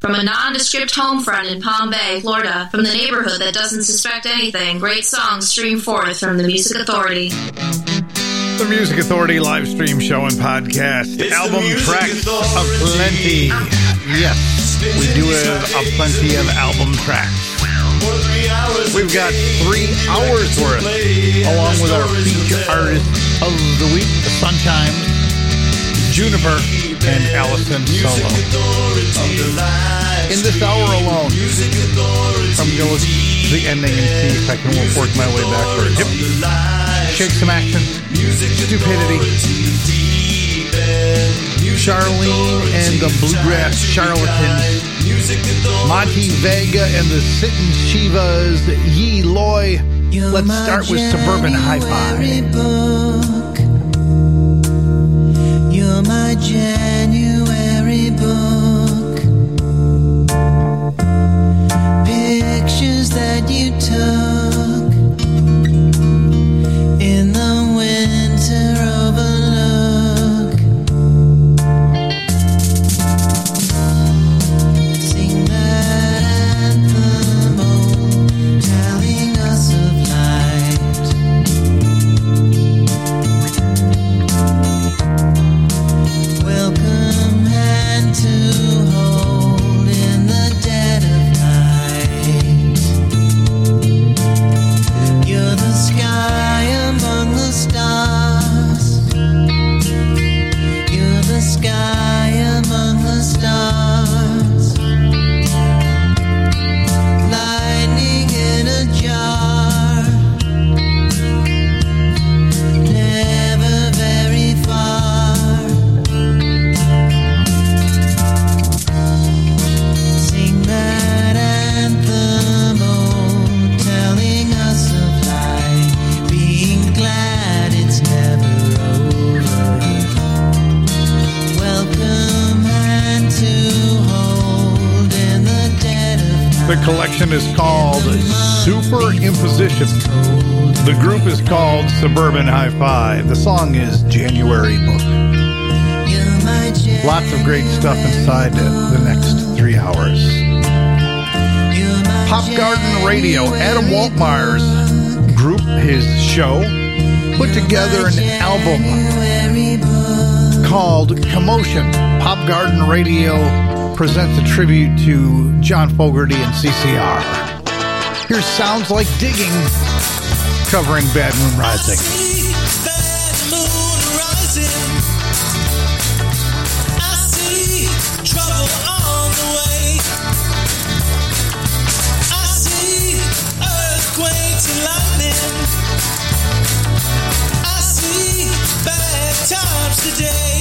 From a nondescript home front in Palm Bay, Florida, from the neighborhood that doesn't suspect anything, great songs stream forth from the Music Authority. The Music Authority live stream show and podcast. It's the Album Music tracks Authority. of plenty. Yes, we do have a plenty of album tracks. We've got three hours worth, along with our feature artist of the week, The Sunchimes, Juniper, and Allison Solo. In this hour alone, I'm going to look to the ending and see if I can work my way backwards. Yep. Shake some action. Stupidity. Charlene and the Bluegrass Charlatans. Monty Vega and the Sittin' Shivas. Yee Loy. Let's start with Suburban Hi-Fi. You're my January book. Pictures that you took is called Superimposition. The group is called Suburban Hi-Fi. The song is January Book. Lots of great stuff inside the next three hours. Pop Garden Radio, Adam Waltmeyer's group, his show, put together an album called Commotion. Pop Garden Radio presents a tribute to John Fogerty and CCR. Here's Sounds Like Digging, covering Bad Moon Rising. see bad moon rising. I see trouble on the way. I see earthquakes and lightning. I see bad times today.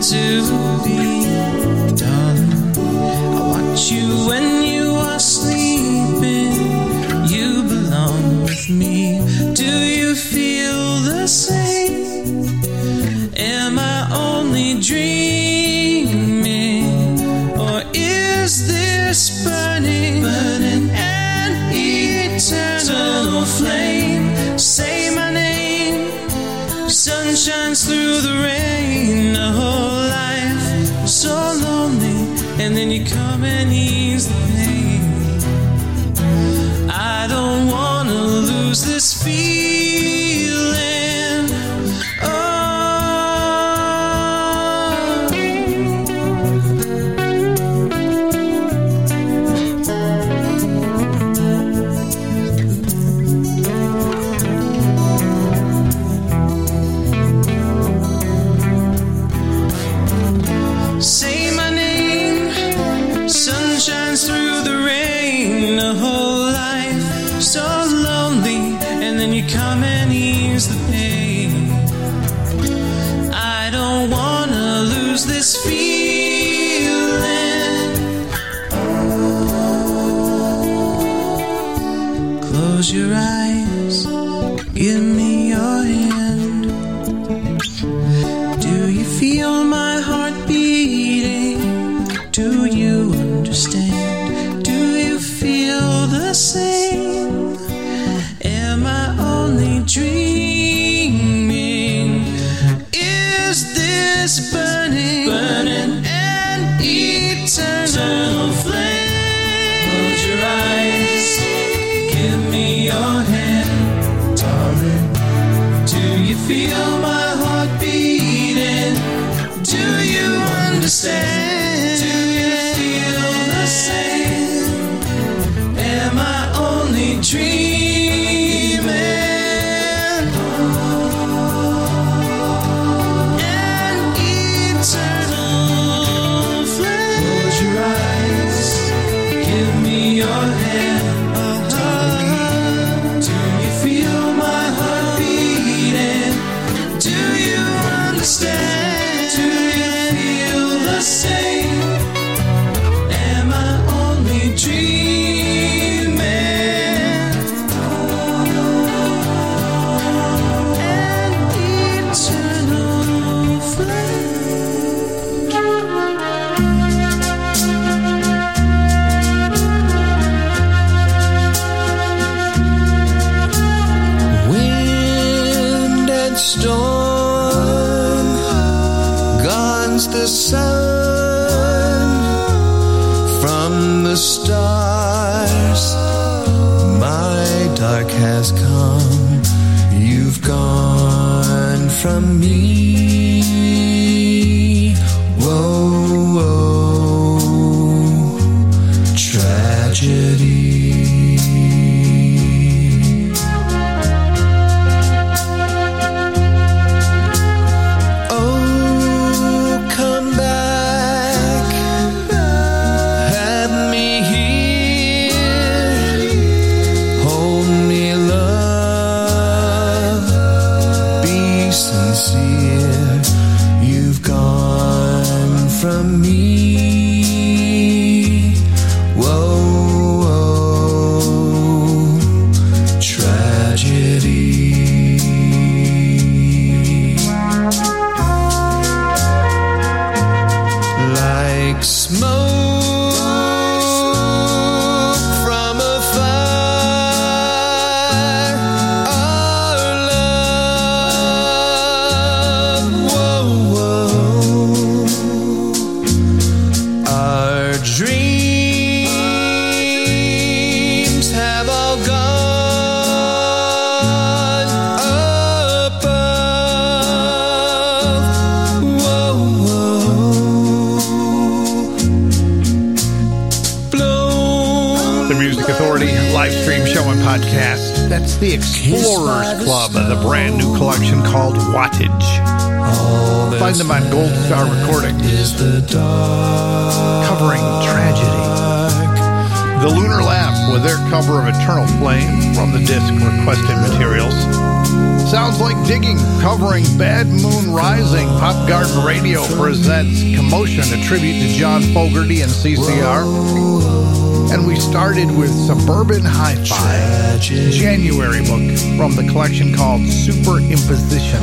to be done. I watch you when you are sleeping. You belong with me. Do you feel the same? Am I only dreaming? Or is this burning, burning an eternal flame? Say my name. Sun shines through the rain. feel my heart beating. Do you understand? sincere. You've gone from me. The Explorers Club, the brand new collection called Wattage. Find them on Gold Star Recordings, covering tragedy. The Lunar Laugh with their cover of Eternal Flame from the disc Requested Materials. Sounds like digging, covering Bad Moon Rising. Pop Garden Radio presents Commotion, a tribute to John Fogerty and CCR. And we started with Suburban Hi Fi, January book from the collection called Superimposition.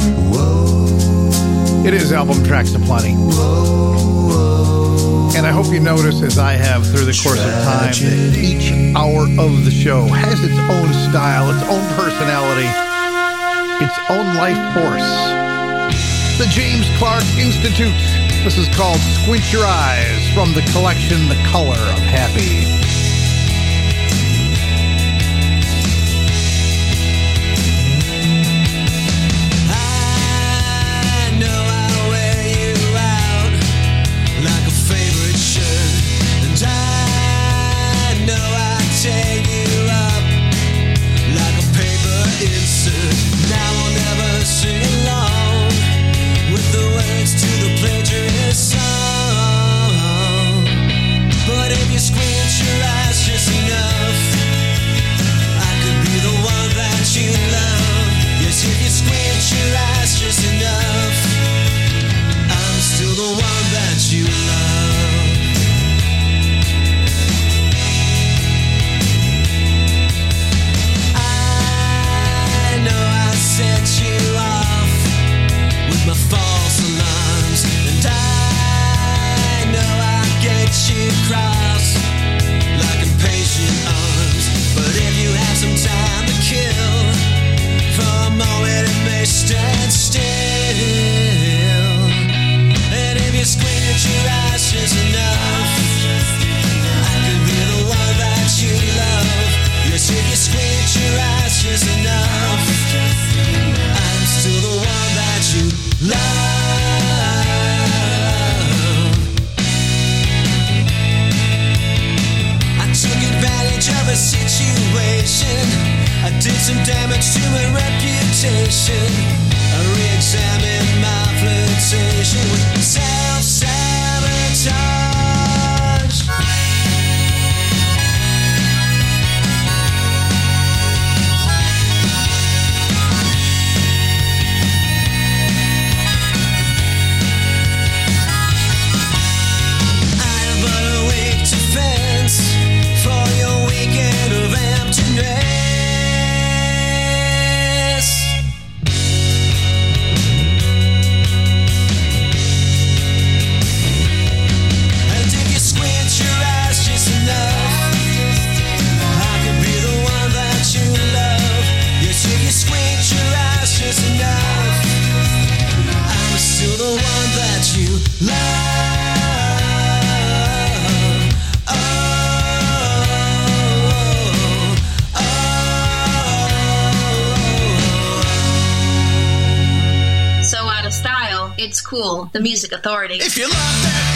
It is album tracks aplenty. And I hope you notice, as I have through the course of time, that each hour of the show has its own style, its own personality its own life force. The James Clark Institute. This is called Squint Your Eyes from the collection The Color of Happy. Cool. The Music Authority. If you love that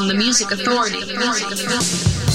on the Music Authority. Music Authority.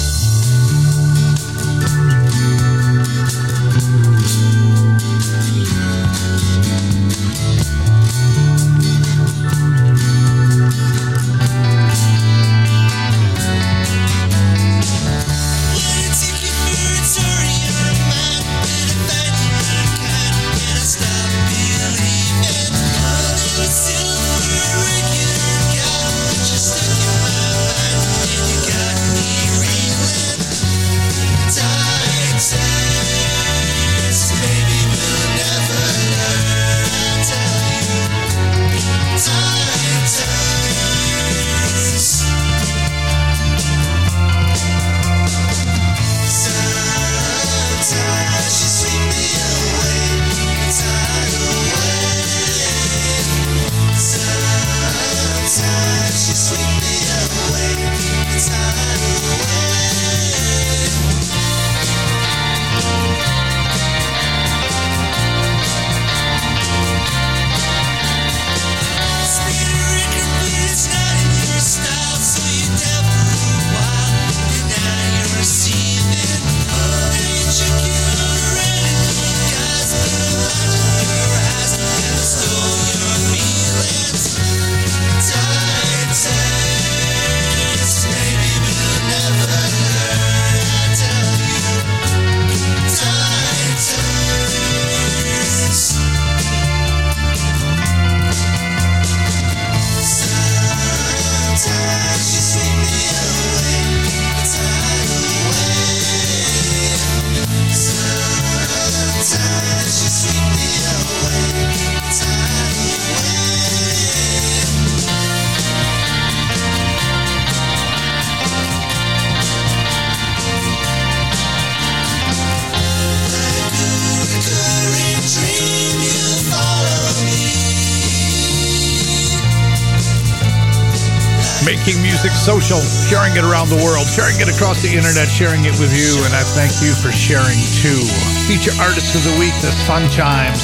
Sharing it around the world, sharing it across the internet, sharing it with you, and I thank you for sharing too. Feature artist of the week, The Sun Chimes.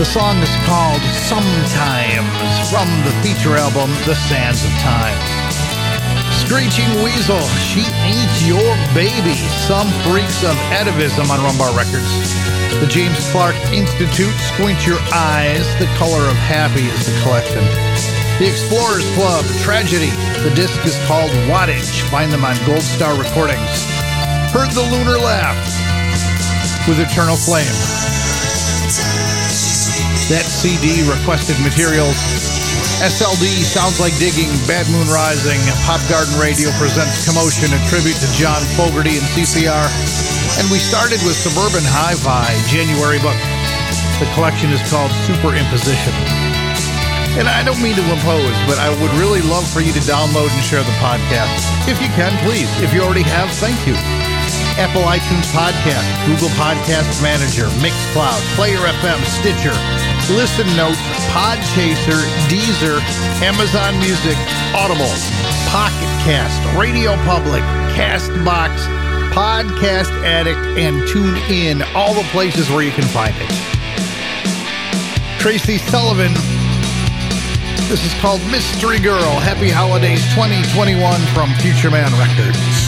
The song is called Sometimes from the feature album, The Sands of Time. Screeching Weasel, She Ain't Your Baby, Some Freaks of Atavism on Rumbar Records. The James Clark Institute, Squint Your Eyes, The Color of Happy is the collection. The Explorers Club, Tragedy. The disc is called Wattage. Find them on Gold Star Recordings. Heard the Lunar Laugh with Eternal Flame. That CD requested materials. SLD Sounds Like Digging, Bad Moon Rising, Pop Garden Radio presents Commotion, a tribute to John Fogerty and CCR. And we started with Suburban Hi-Fi, January book. The collection is called Superimposition. And I don't mean to impose, but I would really love for you to download and share the podcast. If you can, please. If you already have, thank you. Apple iTunes Podcast, Google Podcast Manager, Mixcloud, Player FM, Stitcher, Listen Notes, Podchaser, Deezer, Amazon Music, Audible, Pocket Cast, Radio Public, Castbox, Podcast Addict, and Tune In, all the places where you can find it. Tracy Sullivan this is called Mystery Girl. Happy Holidays 2021 from Future Man Records.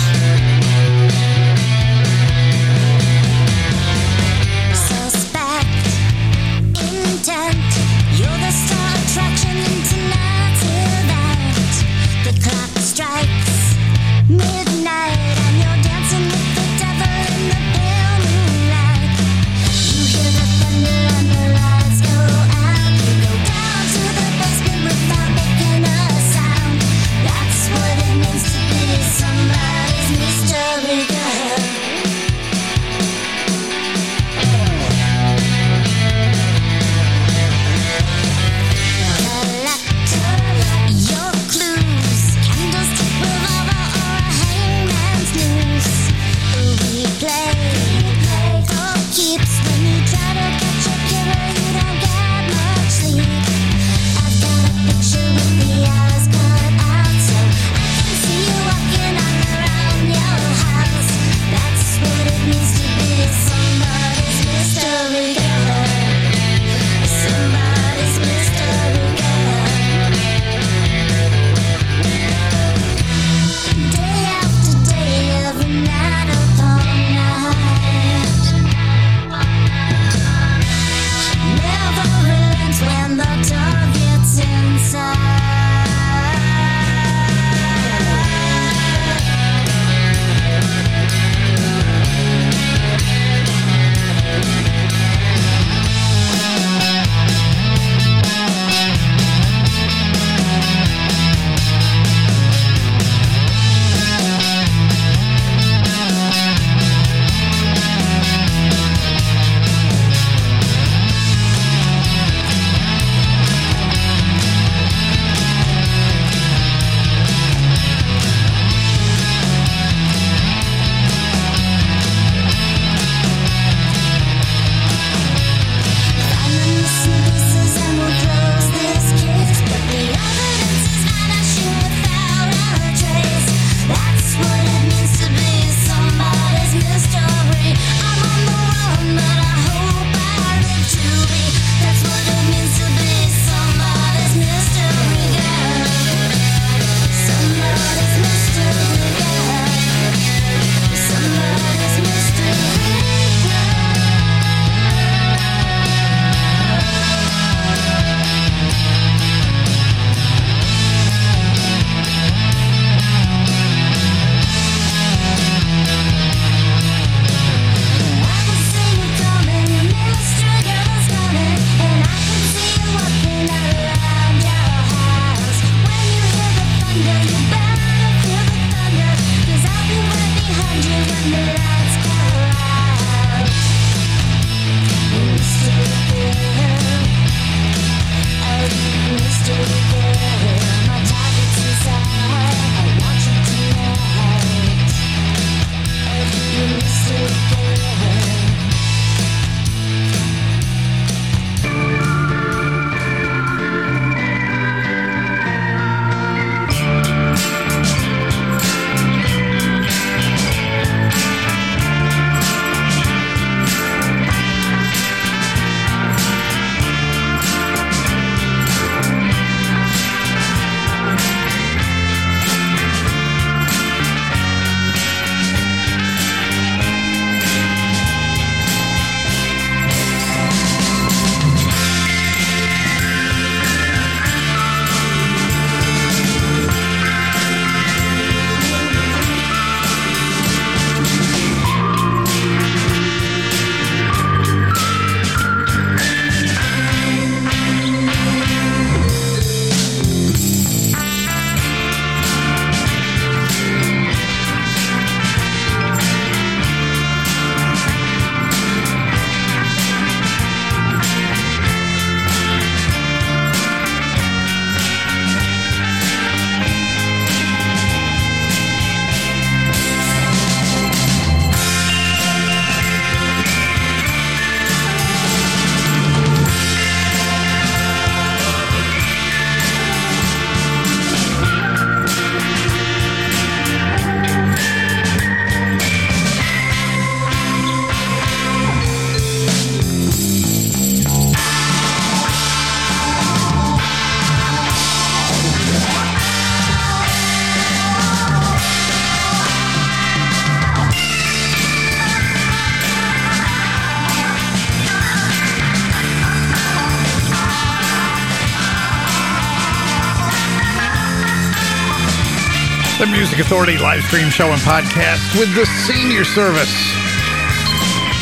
Music Authority live stream show and podcast with the senior service.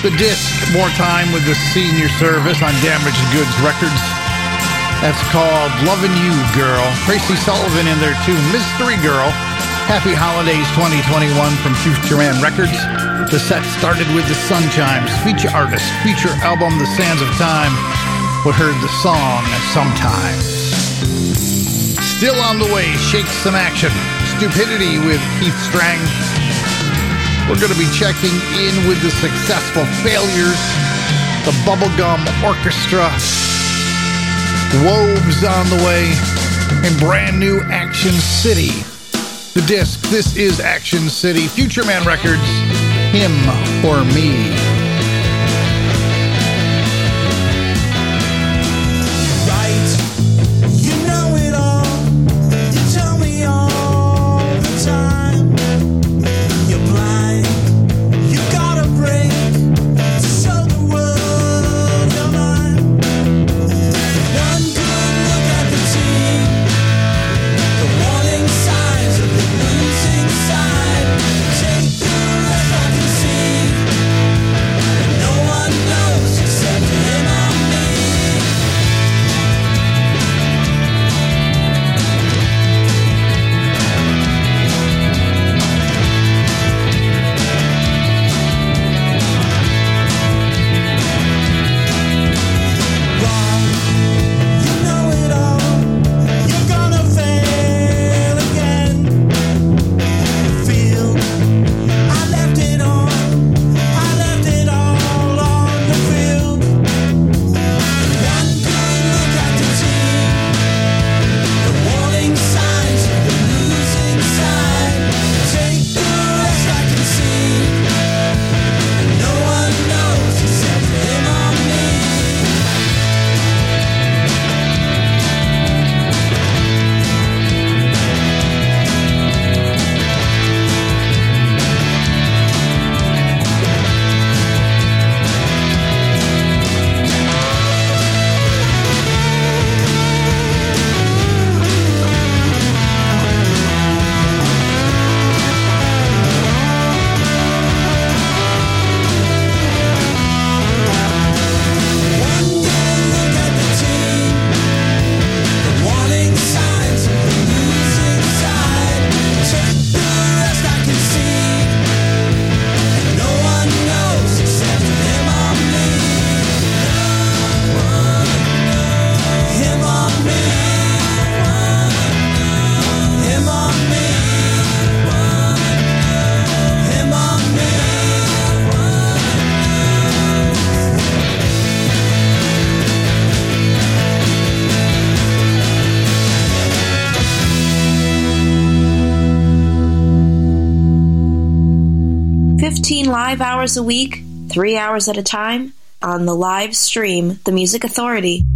The disc, more time with the senior service on Damaged Goods Records. That's called Loving You Girl. Tracy Sullivan in there too. Mystery Girl. Happy Holidays 2021 from Future Man Records. The set started with the Sun Chimes, feature artist, feature album The Sands of Time. We heard the song Sometimes. Still on the way, Shake Some Action. Stupidity with Keith Strang. We're going to be checking in with the successful failures, the Bubblegum Orchestra, Woves on the way, and brand new Action City. The disc, this is Action City, Future Man Records, Him or Me. 15 live hours a week, three hours at a time, on the live stream, The Music Authority.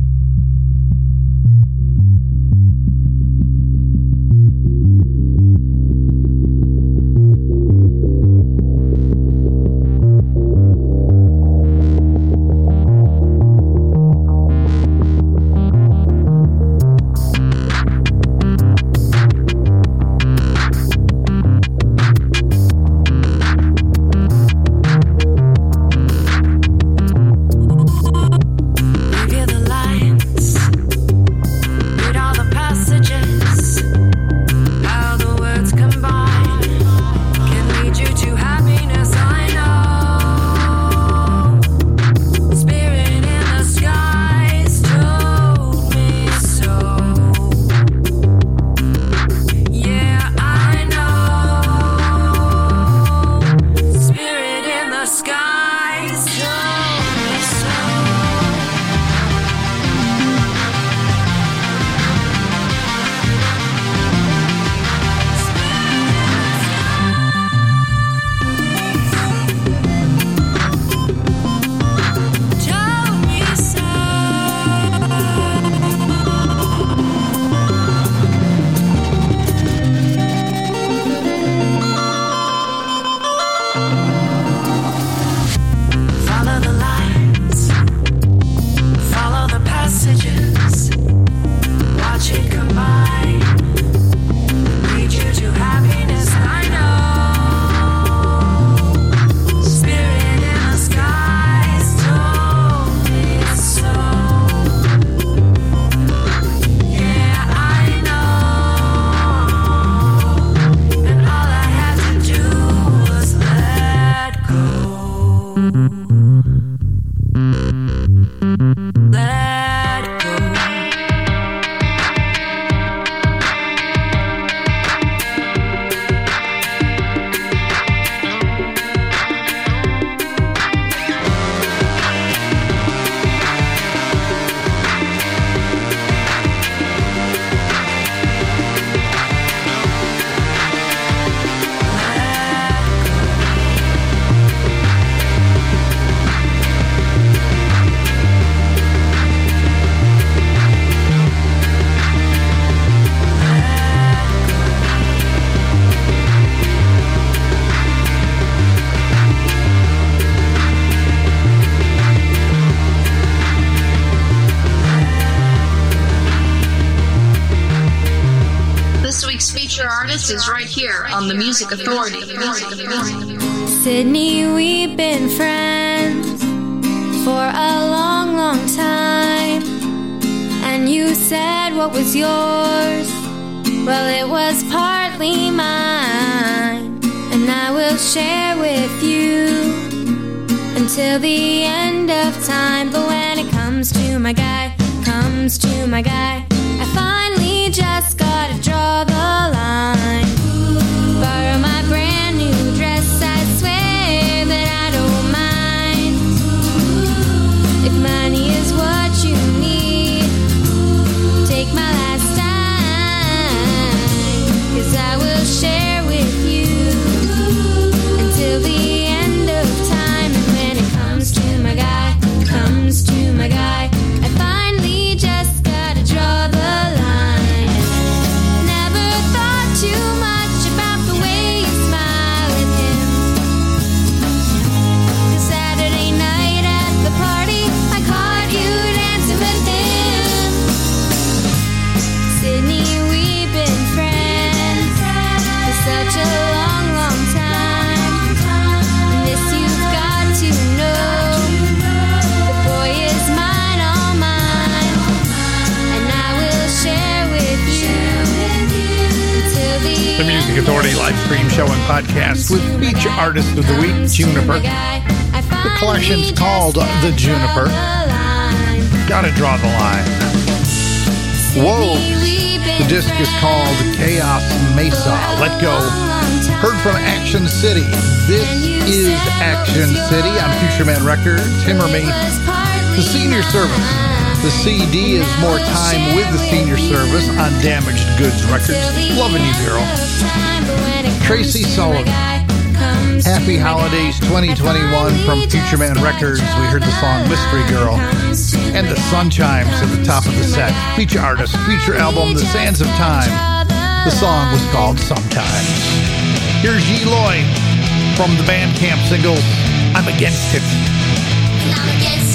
authority. Sydney, we've been friends for a long, long time. And you said what was yours money is what you need. Artist of the Week, Juniper. The collection's called The Juniper. Gotta draw the line. Wolves. The disc is called Chaos Mesa. Let go. Heard from Action City. This is Action City on Future Man Records. Timmerman. The Senior Service. The CD is More Time with the Senior Service on Damaged Goods Records. Loving you, girl. Tracy Sullivan. Happy Holidays 2021 from Future Man Records. We heard the song Mystery Girl and the Sun Chimes at the top of the set. Feature artist, feature album, The Sands of Time. The song was called Sometimes. Here's Yi Lloyd from the Bandcamp single I'm Against It.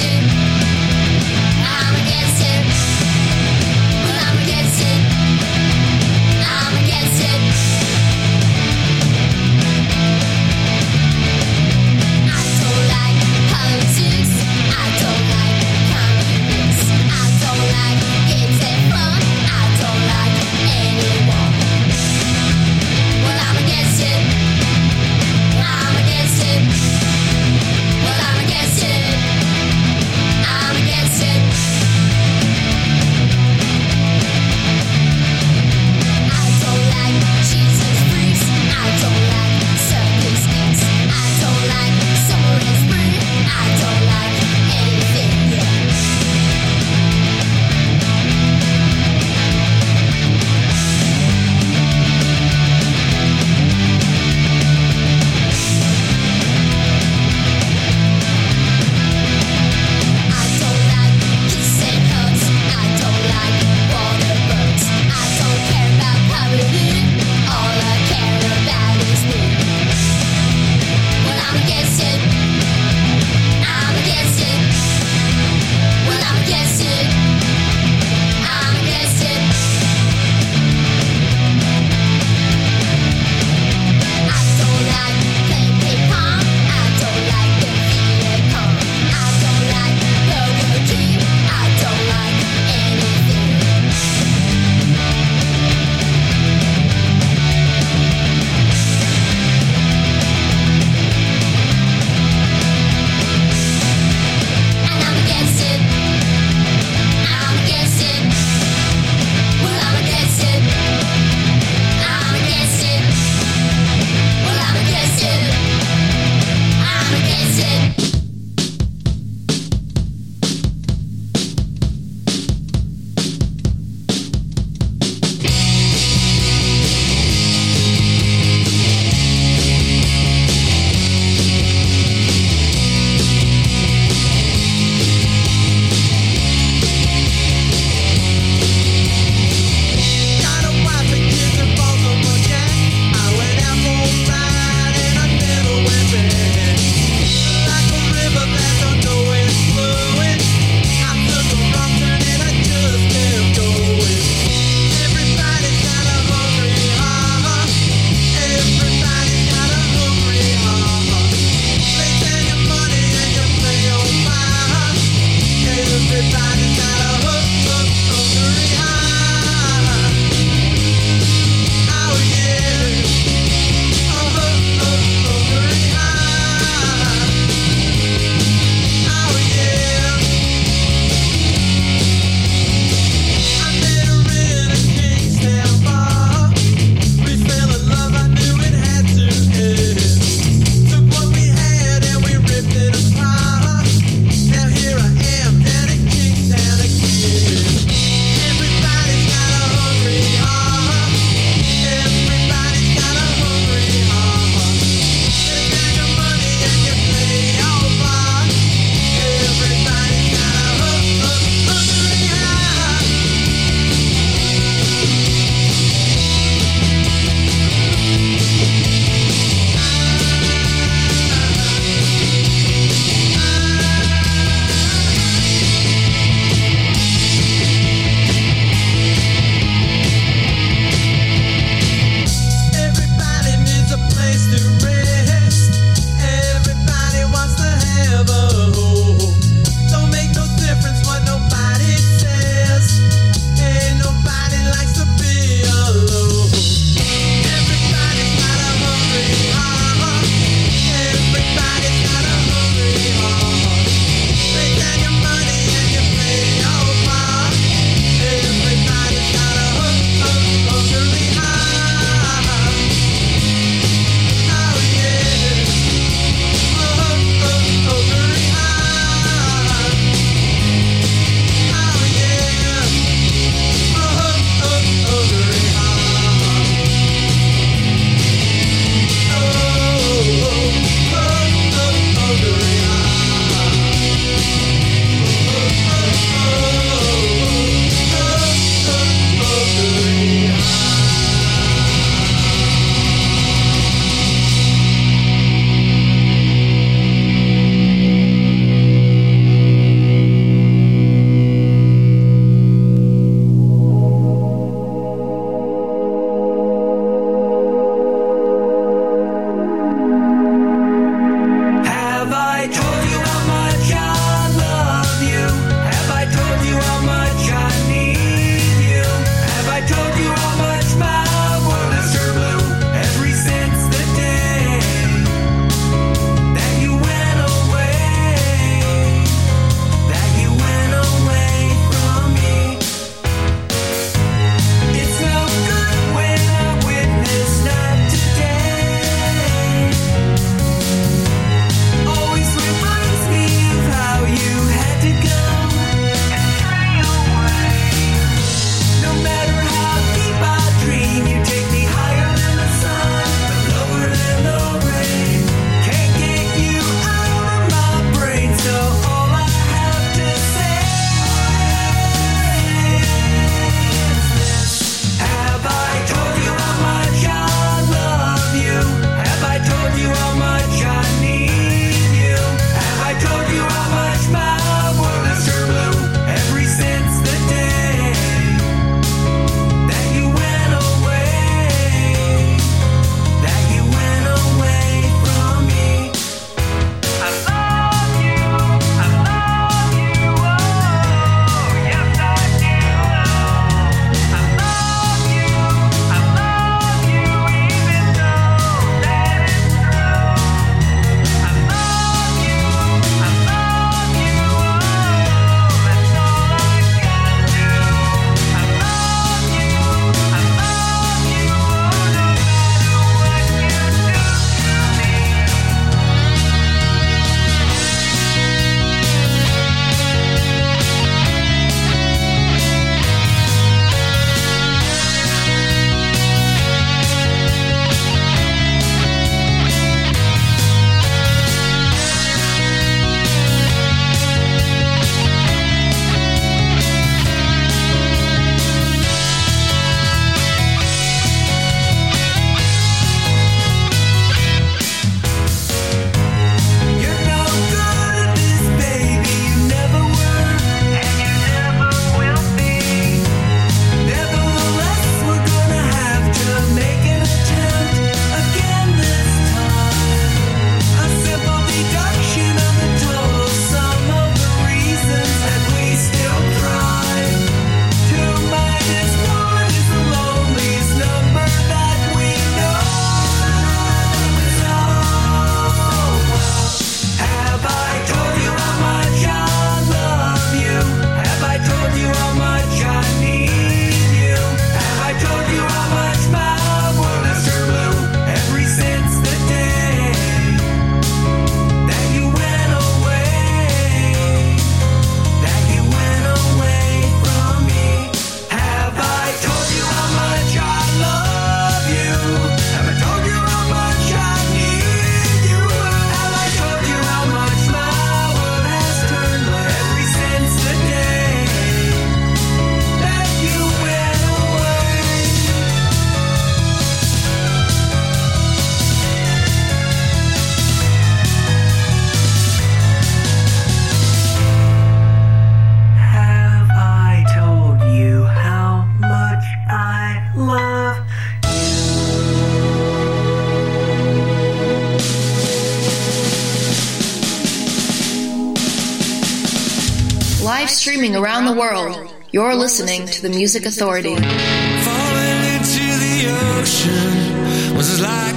You're listening to the Music Authority. Falling into the ocean was like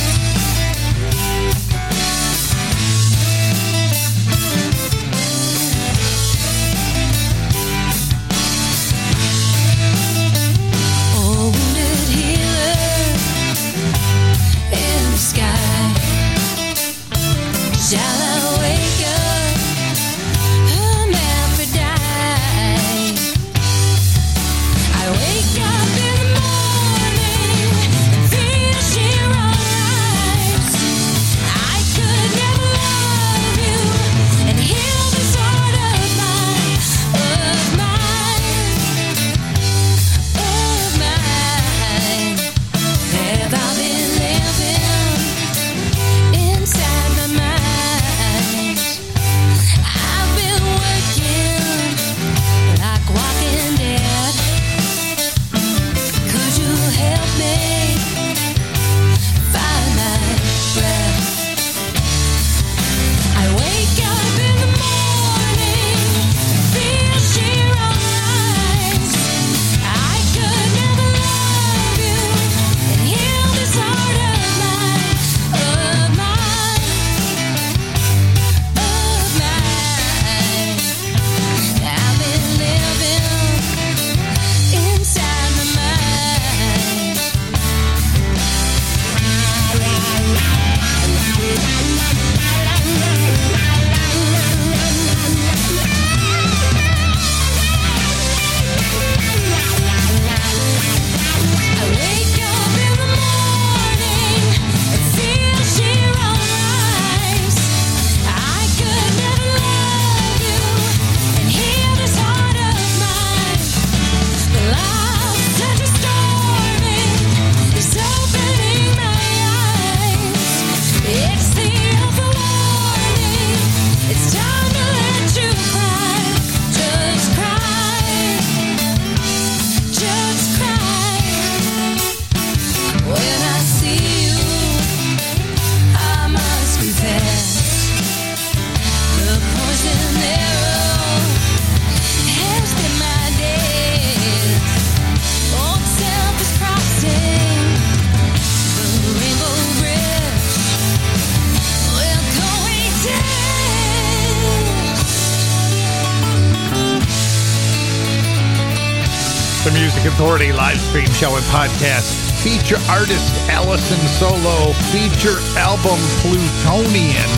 Podcast. Feature artist Allison Solo. Feature album Plutonian.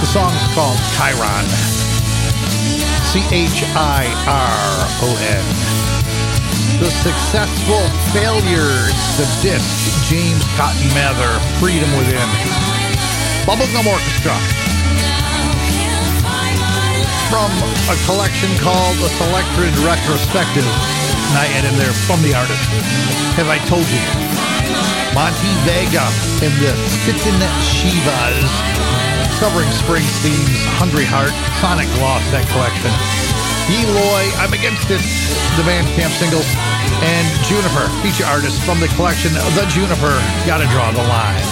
The song's called Chiron. C H I R O N. The Successful Failures. The disc James Cotton Mather. Freedom Within. Bubblegum Orchestra from a collection called the Selected Retrospective. And I add in there from the artist. Have I told you? Monty Vega and the Sittin Shivas covering Springsteen's Hungry Heart. Sonic lost that collection. Eloy, I'm Against It, the Bandcamp singles. And Juniper, feature artist from the collection The Juniper, Gotta Draw the Line.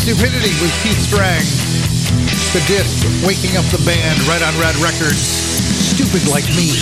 Stupidity with Keith Strang the disc waking up the band right on red records stupid like me